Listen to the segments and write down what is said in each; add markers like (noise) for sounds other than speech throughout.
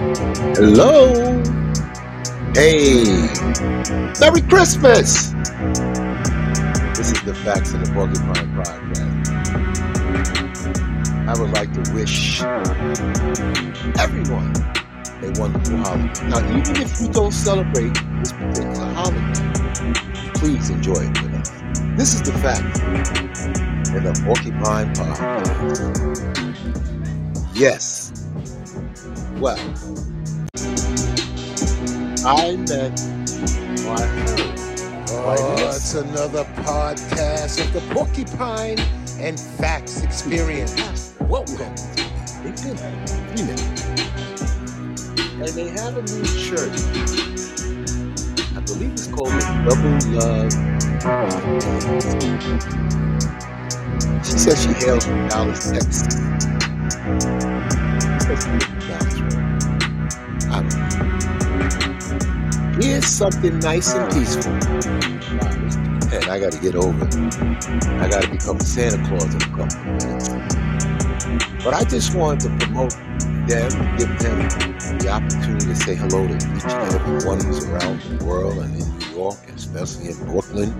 Hello. Hey. Merry Christmas. This is the Facts of the Porcupine Podcast. I would like to wish everyone a wonderful holiday. Now, even if you don't celebrate this particular holiday, please enjoy it with us. This is the Facts in the Porcupine Podcast. Yes. Well, I met my Oh, it's another podcast of the Porcupine and Facts Experience. Welcome. They've you know. And they have a new shirt. I believe it's called the Double Love. She says she hails from Dallas, Texas. Here's something nice and peaceful. And I got to get over it. I got to become Santa Claus in a couple of minutes. But I just wanted to promote them, give them the opportunity to say hello to each and every one who's around the world and in New York, especially in Brooklyn.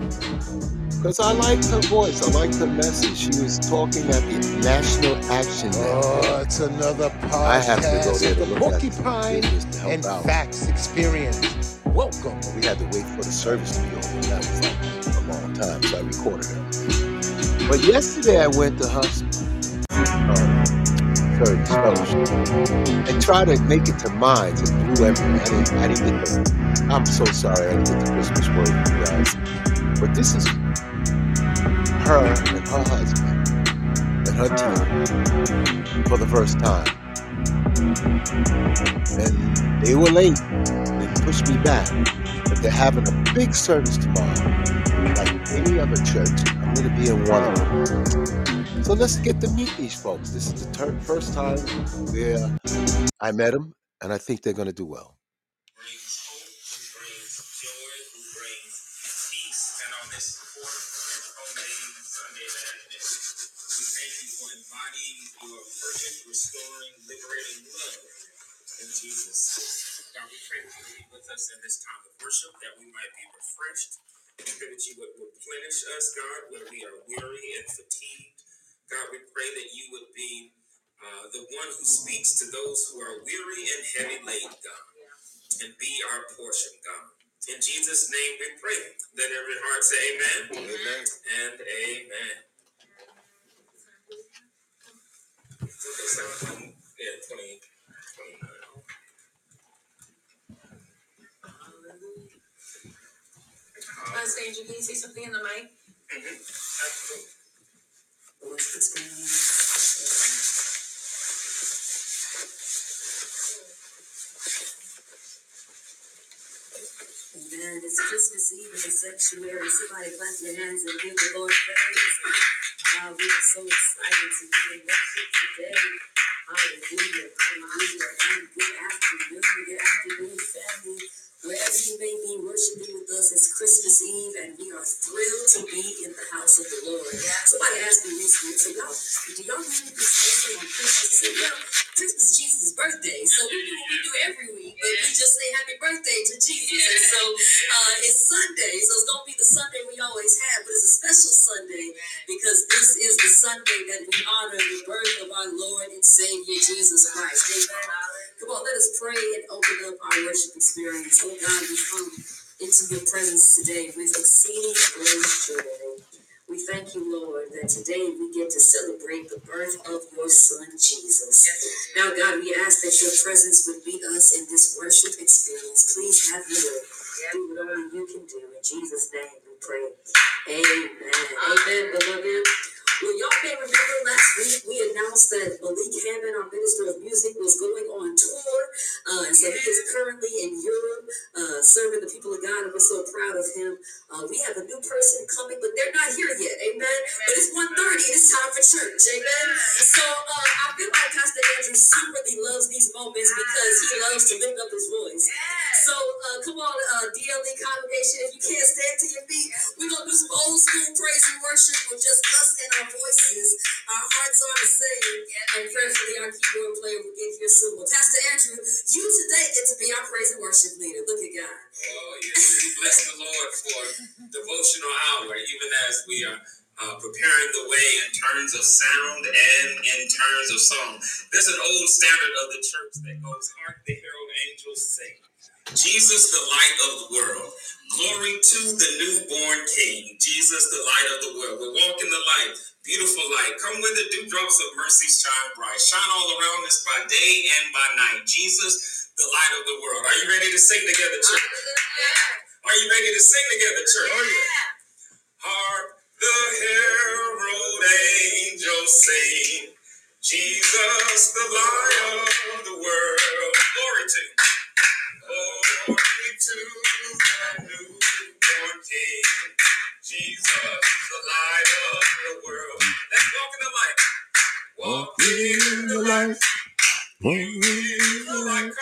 Because I like her voice, I like her message. She was talking at the National Action Network. Oh, it's another podcast. I have to go there to the look at the Porcupine to help and out. Facts Experience. Welcome. We had to wait for the service to be over. That was like a long time, so I recorded it. But yesterday I went to her um, service fellowship and tried to make it to mine and blew everything. I didn't, I didn't get the. I'm so sorry I didn't get the Christmas word for you guys. But this is her and her husband and her team for the first time. And they were late. Pushed me back. But they're having a big service tomorrow. Like any other church. I'm going to be in one of them. So let's get to meet these folks. This is the ter- first time where I met them, and I think they're going to do well. Refreshed. Pray that you would replenish us, God, where we are weary and fatigued. God, we pray that you would be uh, the one who speaks to those who are weary and heavy laden, God and be our portion, God. In Jesus' name we pray. Let every heart say amen Amen. and amen. Okay, so, yeah, 20, Uh, Sandra, can you say something in the mic? Mm-hmm. absolutely. This Amen. It's Christmas Eve in the sanctuary. Somebody clap your hands and give the Lord praise. Uh, we are so excited to be in worship today. Hallelujah. Hallelujah. And good afternoon. Good afternoon, family. Wherever you may be worshiping with us, it's Christmas Eve, and we are thrilled to be in the house of the Lord. Somebody asked me recently, so y'all, do y'all really be celebrating on Christmas? I well, Christmas is Jesus' birthday, so we do what we do every week, but we just say happy birthday to Jesus. And so uh, it's Sunday, so it's gonna be the Sunday we always have, but it's a special Sunday because this is the Sunday that we honor the birth of our Lord and Savior Jesus Christ. Amen. Come on, let us pray and open up our worship experience. Oh God, we come into your presence today with exceeding great joy. We thank you, Lord, that today we get to celebrate the birth of your Son, Jesus. Now, God, we ask that your presence would meet us in this worship experience. Please have your way. Do what only you can do. In Jesus' name we pray. Amen. Amen, beloved. Well, y'all may remember last week we announced that Malik Hammond, our minister of music, was going on tour. Uh, and so he is currently in Europe uh, serving the people of God, and we're so proud of him. Uh, we have a new person coming, but they're not here yet. Amen. But it's 1.30 and it's time for church. Amen. So uh, I feel like Pastor Andrew secretly loves these moments because he loves to lift up his voice. So uh, come on, uh, DLE congregation, if you can't stand to your feet, we're gonna do some old school praise and worship with just us and our voices. Our hearts are to sing, and prayerfully our keyboard player will get here soon. Well, Pastor Andrew, you today get to be our praise and worship leader. Look at God. Oh, yes. We bless the Lord for devotional hour, even as we are uh, preparing the way in terms of sound and in terms of song. There's an old standard of the church that goes, Hark the herald angels sing. Jesus, the light of the world. Glory to the newborn King. Jesus, the light of the world. We walk in the light, beautiful light. Come with the dewdrops of mercy shine bright. Shine all around us by day and by night. Jesus, the light of the world. Are you ready to sing together, church? Are you ready to sing together, church? Oh, yeah. Hark the herald angels sing. Jesus, the light of the world. Glory to you. Jesus, the light of the world. Let's walk in the light. Walk in the light. Walk in the light.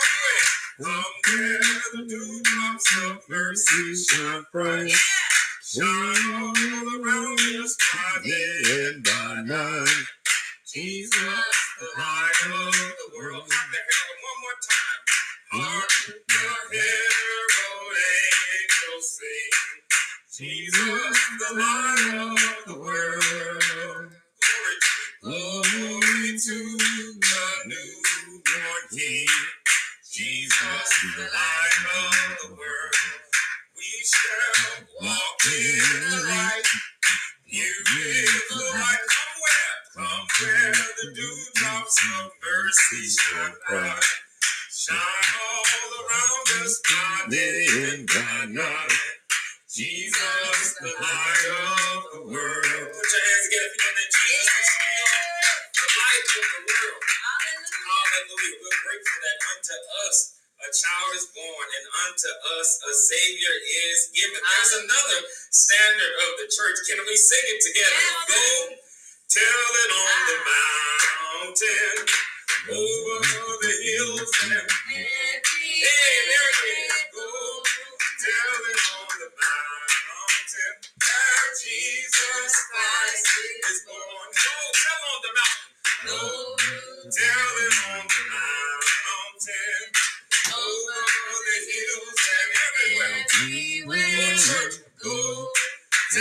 Come where? Come where the dewdrops of mercy shine bright. Shine all around us by day and by night. Jesus, the light of the world. Clap the herald one more time. Jesus, the light of the world. Glory to the newborn King. Jesus, the light of the world.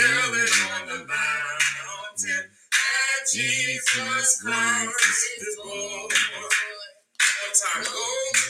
It on the mountain that Jesus Christ is born. One more time. Go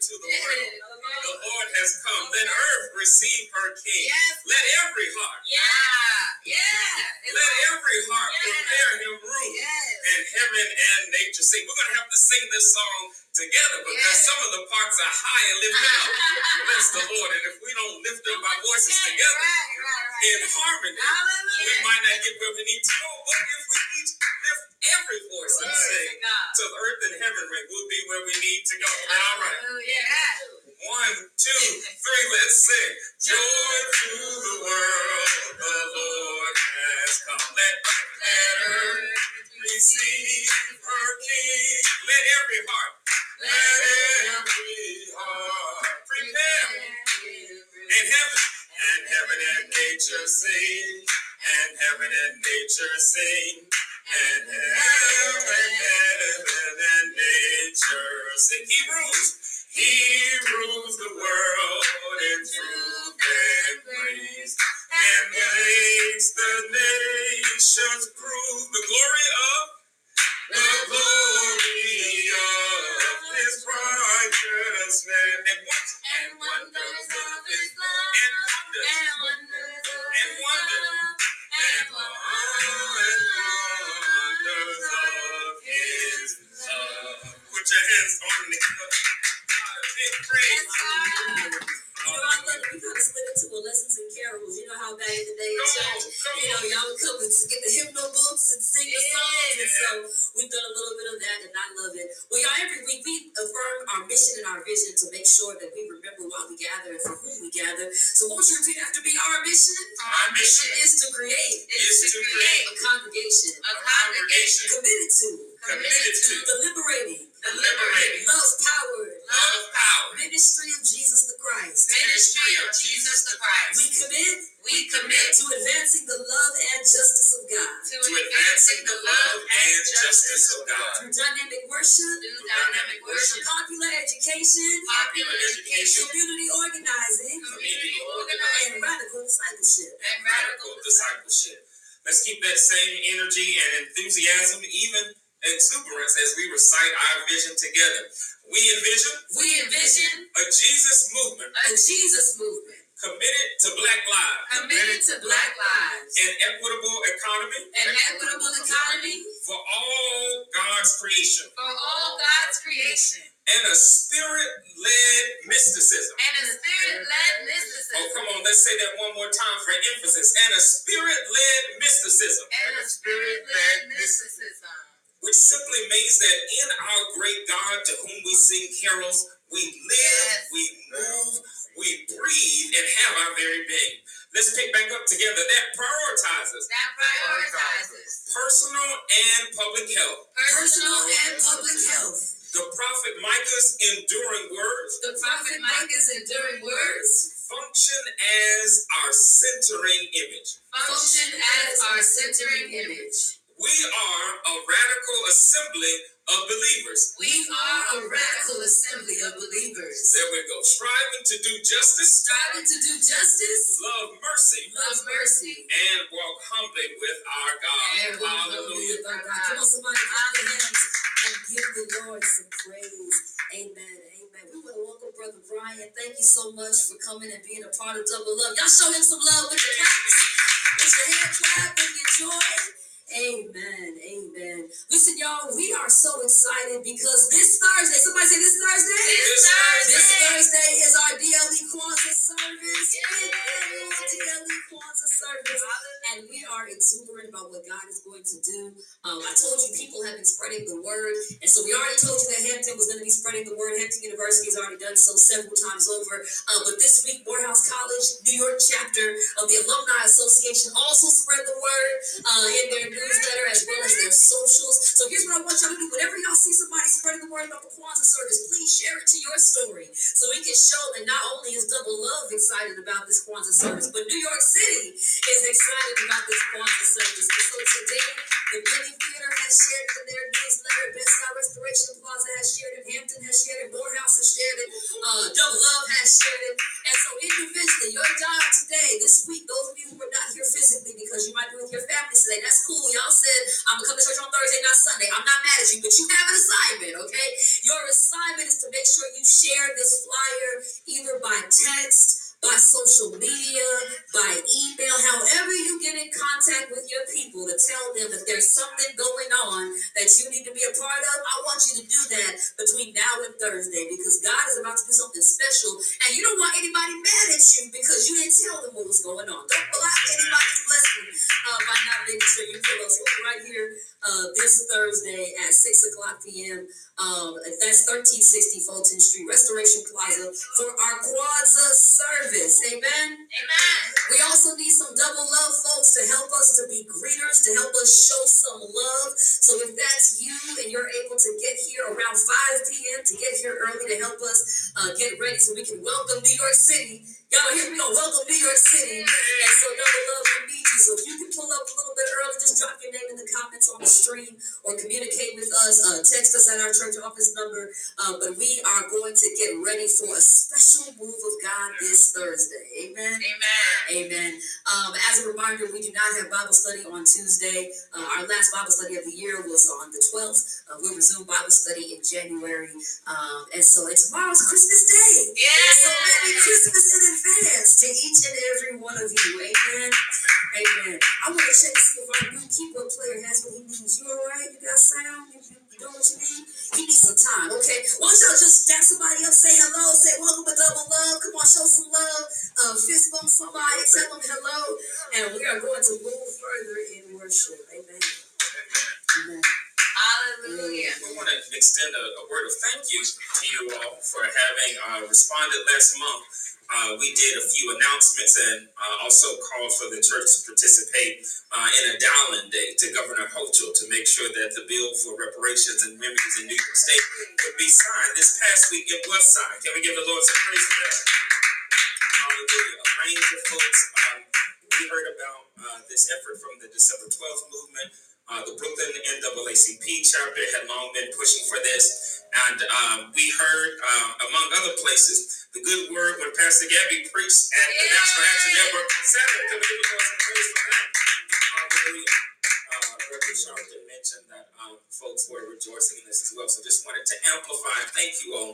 to the World." The Lord has come. Let earth receive her King. Yes. Let every heart, Yeah. Yeah. let every heart prepare Him room. Yes. And heaven and nature sing. We're gonna have to sing this song together because Yes. some of the parts are high and lifted up. (laughs) Bless the Lord. And if we don't lift up our voices together Right, right, right. in harmony, Hallelujah. we might not get where we need to go. But if we each lift every voice and Glory sing to till the earth and heaven ring, we'll be where we need to go. All right. Hallelujah. One, two, three, let's sing. Joy to the world, the Lord has come. Let, let earth receive her King. Let every heart, let every heart prepare. And heaven, and heaven and nature sing. And heaven and nature sing. And. He rules. He rules the world. And makes the nations prove the glory of the glory You know, I love it a lessons and carols. You know how back in the day in church, you know, y'all would come and get the hymnal books and sing the songs. And so we've done a little bit of that, and I love it. Well, y'all, every week we affirm our mission and our vision to make sure that we remember why we gather and for whom we gather. So what would you repeat after me? Our mission? Our mission is to create. Is, to create a congregation. A congregation committed to committed to deliberating, deliberating, love powered, love power, ministry of Jesus the Christ. ministry of Jesus the Christ. We commit We commit to advancing the love and justice of God. To advancing the love and justice of God. Through dynamic worship, through dynamic worship, popular education, popular education, community organizing, community organizing, and radical discipleship. and radical discipleship. Let's keep that same energy and enthusiasm, even exuberance, as we recite our vision together. We envision We envision a Jesus movement a Jesus movement committed to Black lives, committed to Black lives, an equitable economy an equitable economy, for all God's creation, For all God's creation and a spirit-led mysticism. and a spirit-led mysticism. Oh, come on, let's say that one more time for emphasis. And a spirit-led mysticism, and a spirit-led mysticism. Which simply means that in our great God to whom we sing carols, we live, we move, we breathe, and have our very being. Let's pick back up together. That prioritizes That prioritizes personal and public health. personal and public health. The prophet Micah's enduring words The prophet Micah's enduring words function as our centering image. function as our centering image. We are a radical assembly of believers. We are a radical assembly of believers, There we go. Striving to do justice, striving to do justice, love mercy, love mercy, and walk humbly with our God. and Hallelujah. with our God. Come on, somebody, clap your hands and give the Lord some praise. Amen. Amen. We want to welcome Brother Brian. Thank you so much for coming and being a part of Double Love. Y'all show him some love with your claps, with your hand clap, with your joy. Amen. Amen. Listen, y'all, we are so excited because this Thursday, somebody say this Thursday? This This Thursday, Thursday is our DLE Kwanzaa service. Fifth annual DLE Kwanzaa service. And we are exuberant about what God is going to do. Um, I told you people have been spreading the word. And so we already told you that Hampton was going to be spreading the word. Hampton University has already done so several times over. Uh, but this week, Morehouse College, New York chapter of the Alumni Association also spread the word uh, in their newsletter as well as their socials. So here's what I want y'all to do. Whenever y'all see somebody spreading the word about the Kwanzaa service, please share it to your story so we can show that not only is Double Love excited about this Kwanzaa service, but New York City is excited about this Kwanzaa service. And so today, the Billie Theater has shared it in their newsletter. Bed-Stuy Restoration Plaza has shared it. Hampton has shared it. Morehouse has shared it. Uh, Double Love has shared it. And so individually, your job today, this week, Y'all hear me? on Welcome New York City. And so double love, we need you. So if you can pull up a little bit early, just drop your name in the comments on the stream or communicate with us. Uh, text us at our church office number. Uh, but we are going to get ready for a special move of God this Thursday. Amen. Amen. Amen. Um, as a reminder, we do not have Bible study on Tuesday. Uh, our last Bible study of the year was on the 12th. Uh, we'll resume Bible study in January. Um, and so and tomorrow's Christmas Day. Yeah. So happy Christmas in advance to each and every one of you. Amen. Amen. I want to check to see if our new keyboard player has what he needs. You all right? You got sound? You, know what you need? He needs some time. Okay. Why don't y'all just dap somebody up, say hello, say welcome to double love. Come on, show some love. Uh, fist bump somebody, tell them hello. And we are going to move further in worship. Amen. Amen. Hallelujah. We want to extend a, a word of thank you to you all for having uh, responded last month uh, we did a few announcements and uh, also called for the church to participate uh, in a dial-in day to Governor Hochul to make sure that the bill for reparations and remedies in New York State would be signed. This past week it was signed. Can we give the Lord some praise for that? Hallelujah. A range of folks. Um, we heard about uh, this effort from the December 12th movement. Uh, the Brooklyn NAACP chapter had long been pushing for this. And um, we heard, uh, among other places, the good word when Pastor Gabby preached at the National Action Network on Saturday. Can we give the Lord some praise for that? Hallelujah. Uh, Reverend Sharpton mentioned that um, folks were rejoicing in this as well. So just wanted to amplify and thank you all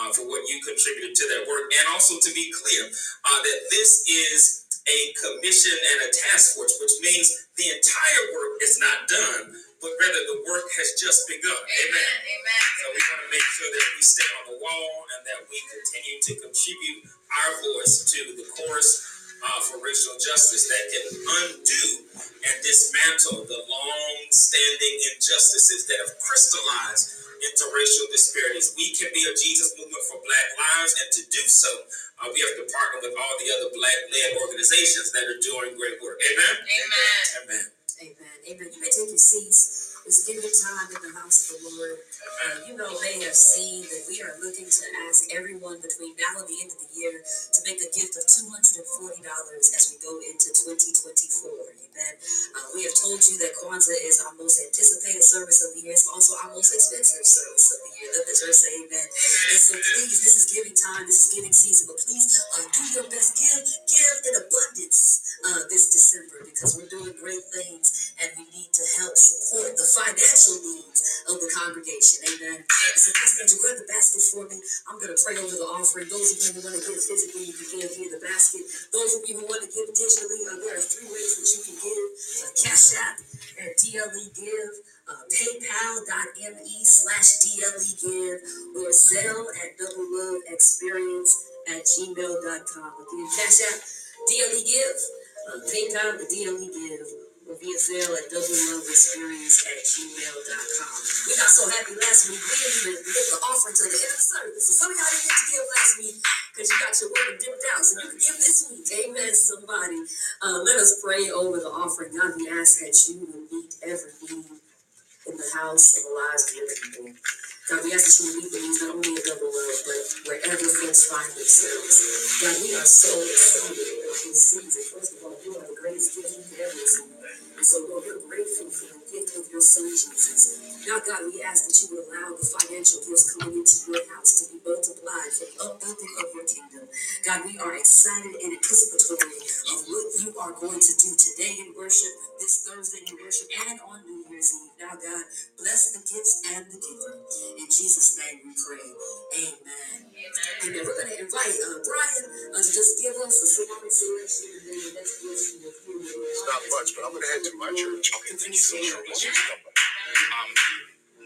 uh, for what you contributed to that work. And also to be clear uh, that this is a commission and a task force, which means the entire work is not done, but rather the work has just begun. Amen. Amen. So we want to make sure that we stay on the wall and that we continue to contribute our voice to the chorus uh, for racial justice that can undo and dismantle the long-standing injustices that have crystallized into racial disparities. We can be a Jesus movement for Black lives, and to do so, uh, we have to partner with all the other Black-led organizations that are doing great work. Amen. Amen. Amen. Amen. Amen. You may take your seats. It's giving time in the house of the Lord. Uh, you know, they have seen that we are looking to ask everyone between now and the end of the year to make a gift of $240 as we go into 2024. Amen. Uh, we have told you that Kwanzaa is our most anticipated service of the year. It's also our most expensive service of the year. Let the church say amen. And so please, this is giving time, this is giving season, but please uh, do your best. Give, give in abundance uh, this December because we're doing great things and we need to help support the financial needs of the congregation. Amen. And so please, you grab the basket for me? I'm going to pray over the offering. Those of you who want to give physically, you can give via the basket. Those of you who want to give digitally, uh, there are three ways that you can give. Uh, Cash App at DLE Give. Uh, PayPal.me slash DLE Give or Zelle at Double Love Experience at gmail.com. Again, Cash App, DLE Give, uh, PayPal, DLE Give, or via Zelle at Double Love Experience at gmail.com. We got so happy last week, we didn't even get the offering till the end of the service. So some of y'all didn't get to give last week because you got your word dipped out. So you can give this week. Amen, somebody. Uh, let us pray over the offering. God, we ask that you will meet every need in the house and the lives of your people. God, we ask that you will meet the needs not only of double love, but wherever folks find themselves. God, we are so excited about this season. First of all, you are the greatest gift you ever receive. So, Lord, we're grateful for the gift of your son, Jesus. Now, God, we ask that you would allow the financial gifts coming into your house to be multiplied for the upbuilding of your kingdom. God, we are excited and anticipatory of what you are going to do today in worship, this Thursday in worship, and on New Year's Eve. Now, God, bless the gifts and the giver. In Jesus' name we pray. Amen. Amen. We're going to invite uh, Brian uh, to just give us a song selection and then the next person will hear It's not much, but I'm gonna head to my church. Okay, thank you so much. Um,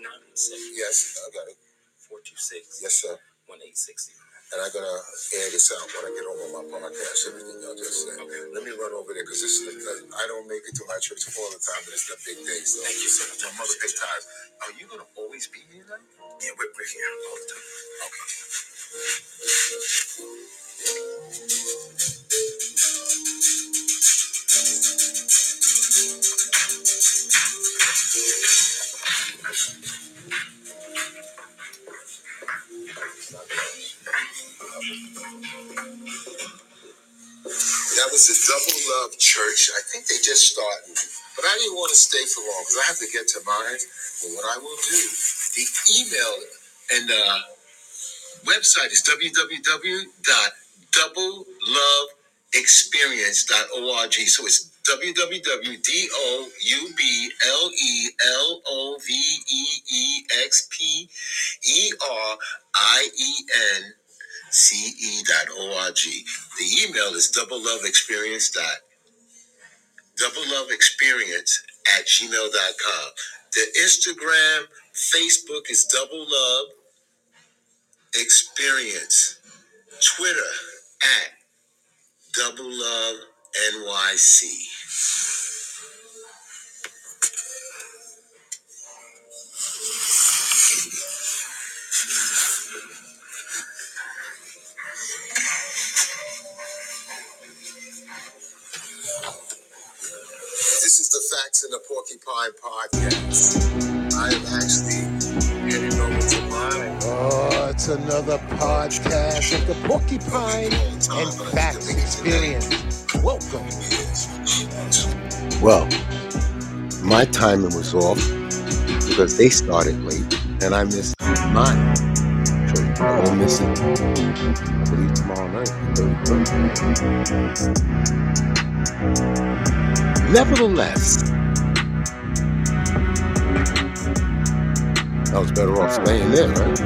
nine seven Yes, I got it. four two six Yes, sir. one eight six zero. And I'm gonna air this out when I get home on my podcast, everything y'all just said. Okay. Let me run over there because this is the, I don't make it to my church all the time, but it's the big day. So Thank you so much. My mother big tithes. Are you gonna always be here now? Yeah, we're, we're here all the time. Okay. That was the Double Love Church. I think they just started, but I didn't want to stay for long because I have to get to mine. But what I will do, the email and uh, website is www.doubleloveexperience.org. So it's www.doubleloveexperience.org. The email is double love experience double love experience at gmail.com. The Instagram, Facebook is double love experience. Twitter at double love NYC. Podcast. I am actually heading over to mine. Oh, it's another podcast of the Porcupine and Facts Experience. Welcome. Well, my timing was off because they started late and I missed mine. So I won't miss it. I believe tomorrow night, Nevertheless, I was better off staying there, right?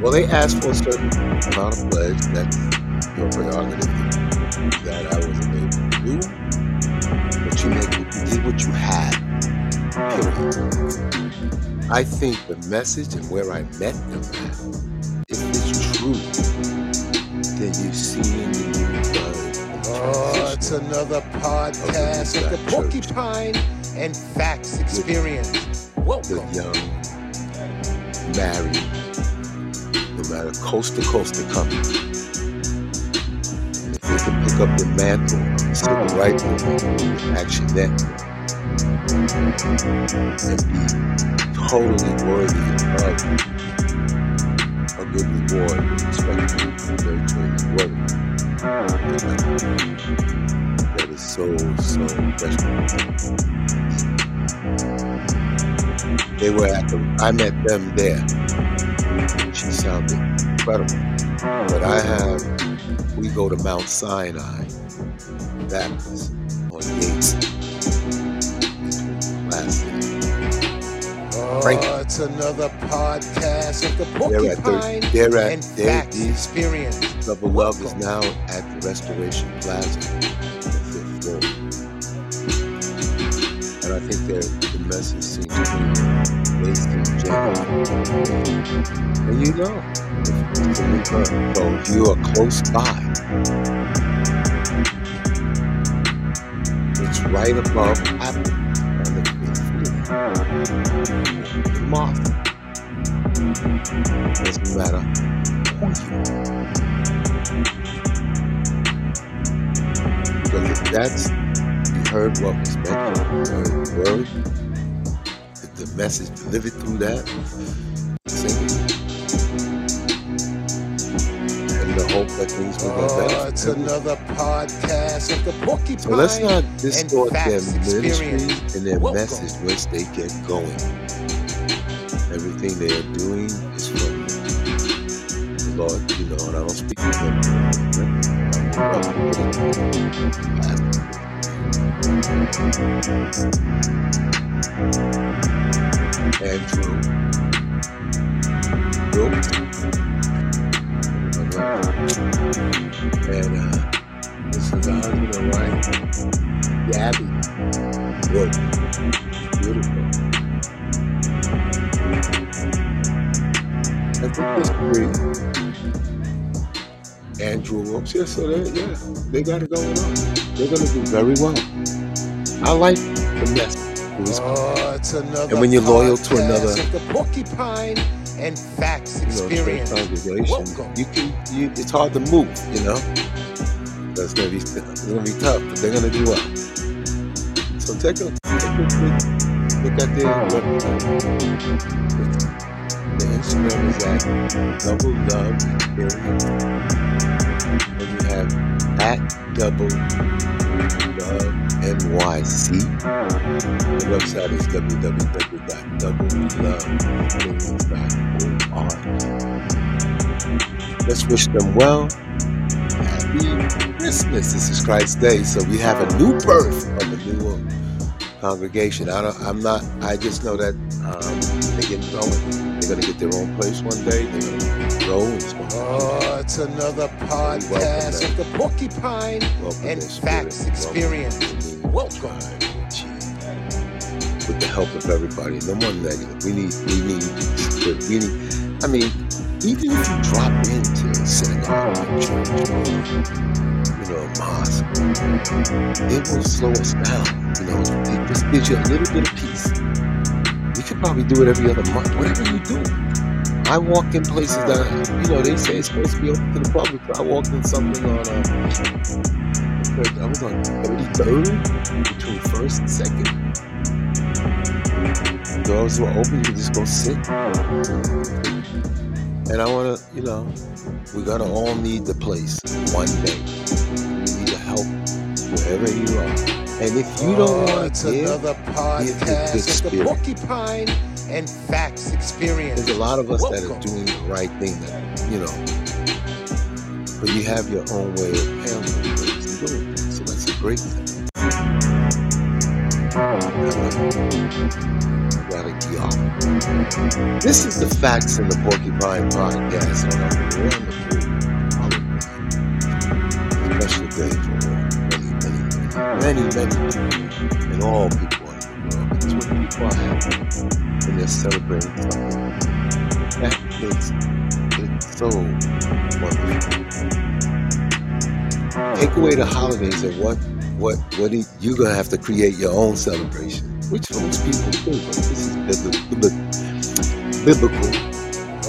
Well, they asked for a certain amount of pledge. That's your prerogative that I wasn't able to do. But you make you did what you had. Period. I think the message and where I met them at, if it's true, then you see in the. Oh, it's another podcast of the Porcupine and Facts Experience. The Welcome. young, married, no matter coast to coast they're coming. If they can pick up the mantle of civil rights movement, Action Network, and be totally worthy of a good reward, respectfully from their training work. That is so, so special. They were at the, I met them there. She sounded incredible. But I have, we go to Mount Sinai, Baptist, on Yates. Classic. Frank. Oh, it's another podcast of the They're at Porcupine the, they're at, and they, Facts these Experience. Love of Love is now at the Restoration Plaza, the fifth floor. And I think their message seems to be. And you know. So you are close by, it's right above Apple on the fifth floor. Mosque. Doesn't matter who you are. Because if that's, you heard what was mentioned, you heard message delivered through that, sing it. And the hope that things will get Oh, it's another podcast of the Porcupine So let's not distort their ministry Experience. and their Welcome. message once they get going. Everything they are doing is from the Lord, you know, and I don't speak to them. Andrew, Brooks, and uh, this is the husband and wife, Gabby. Good. Beautiful. Think there's three. Andrew Wilkes. Yeah, so they, yeah, they got it going on. They're going to do very well. I like the message. Oh, it's And when you're loyal to another- the Porcupine and Facts you know, Experience. congregation. Welcome. You can, you, it's hard to move, you know. That's gonna be, it's gonna be tough, but they're gonna do well. So take a, take a quick look at their website. The Instagram is at Double Love Experience. And you have at Double Love NYC. The website is www.doubleloveexperience.org. Let's wish them well. Happy Christmas. This is Christ's Day. So we have a new birth of a new congregation. I don't, I'm not, I just know that um, they're getting going. To get their own place one day. They're to grow and it's to Oh, it's another podcast of the Porcupine welcome and Facts Experience. Welcome. try to achieve with the help of everybody. No more negative. We need, we need, we need. I mean, even if you drop into a synagogue, a church, you know, a mosque, it will slow us down. You know, it just gives you a little bit of peace. Probably do it every other month, whatever you do. I walk in places that, you know, they say it's supposed to be open to the public. but I walked in something on uh, I was on 33rd between first and second. Doors were open, you could just go sit. And I wanna, you know, we're gonna all need the place one day. We need to help wherever you are. And if you don't Oh, want it's to give, another podcast of the. Porcupine and Facts Experience. There's a lot of us that are doing the right thing, that, you know. But you have your own way of handling things and doing things. So that's a great thing. Gotta be off. This is the Facts in the Porcupine Podcast on a wonderful holiday. Special day for many, many, people and all people in the world. It's when people are happy when they're celebrating something. That is it's so. Take away the holidays and what what what it, you're gonna have to create your own celebration, which most people do. This is biblical. biblical.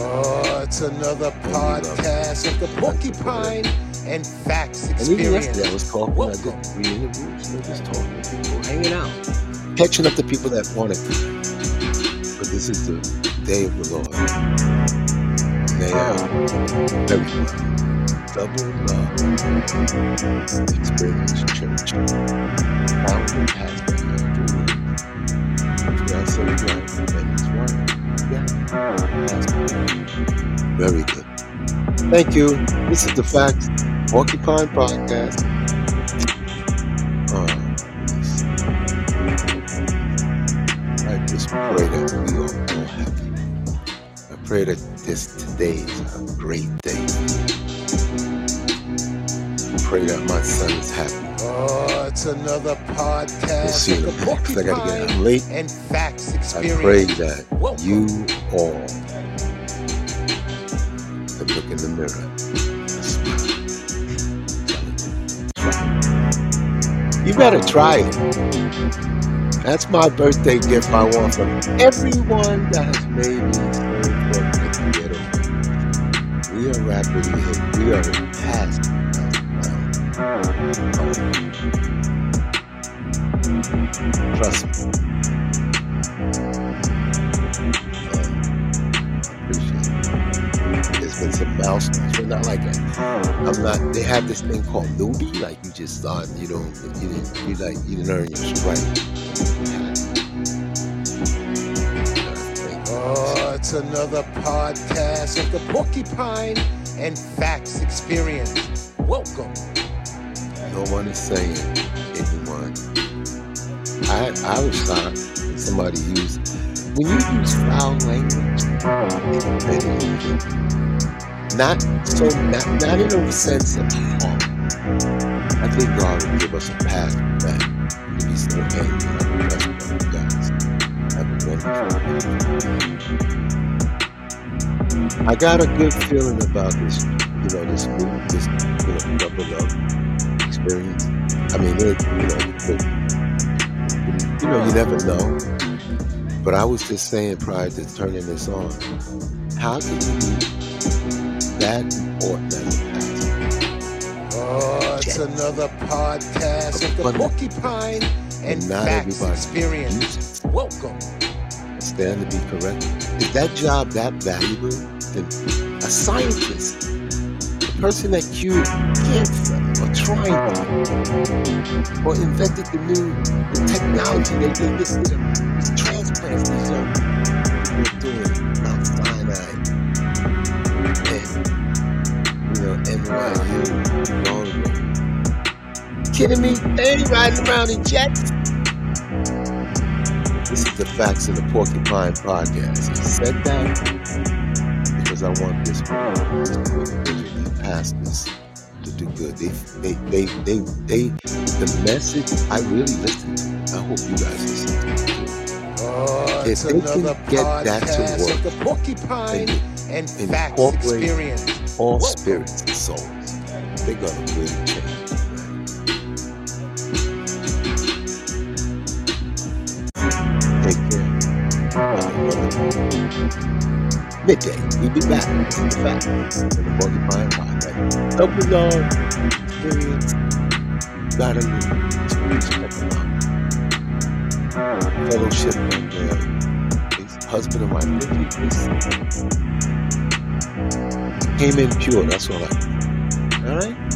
Oh, it's another podcast of the Porcupine and Facts And even Experience. yesterday, I was talking. I did Welcome. three interviews. You just talking to people, hanging out, catching up to people that want to. But this is the day of the Lord. Very well double love experience church. Founded pastor Andrew Williams. Fiance wife and his wife. Yeah. Very good. Thank you. This is the Facts Porcupine Podcast. Uh, I just pray that we are all happy. I pray that this today is a great day. I pray that my son is happy. Oh, it's another We'll podcast see in of the I gotta get I'm late. and Facts experience. I pray that Welcome. you all can look in the mirror You better try it. That's my birthday gift I want from everyone that has made me get over. We are rapidly. We are past Trust me. I appreciate it. There's been some milestones, not like that. I'm not. They have this thing called newbie, like you just start. You don't. You didn't. You like. You didn't earn your stripe. Oh, it's another podcast of the Porcupine and Facts Experience. Welcome. No one is saying anyone. I I was shocked when somebody used when you use foul language. Not so not not in a sense of harm. I think God will give us a path for that to be so angry. I bless you guys. Have a wonderful. I got a good feeling about this, you know, this move, this, you know, double love experience. I mean, it, you know, the, you know, you never know. But I was just saying prior to turning this on, how can you be that important as a pastor? Oh, it's another podcast of the. Porcupine and not everybody Experience. Welcome. Stand to be correct. Is that job that valuable? Then a scientist, a person that cured cancer or tried them, or invented the new the technology they did with transplants NYU long ago. Kidding me? They ain't riding around in jets. This is the Facts of the Porcupine Podcast. I said that because I want this this individual, these pastors, to do good. They, they, they, they, they, the message I really listen. I hope you guys listen to it too. Oh, If they can get that to work the Porcupine And and Facts Experience. all Welcome. spirits and souls, they're gonna really change. Take care. Have Midday. We'll be back. Is the fact. In the Porcupine Podcast. Double love experience. gotta please check him out. Fellowship up there. He's the husband of my 50th came in pure. That's all. I, all right.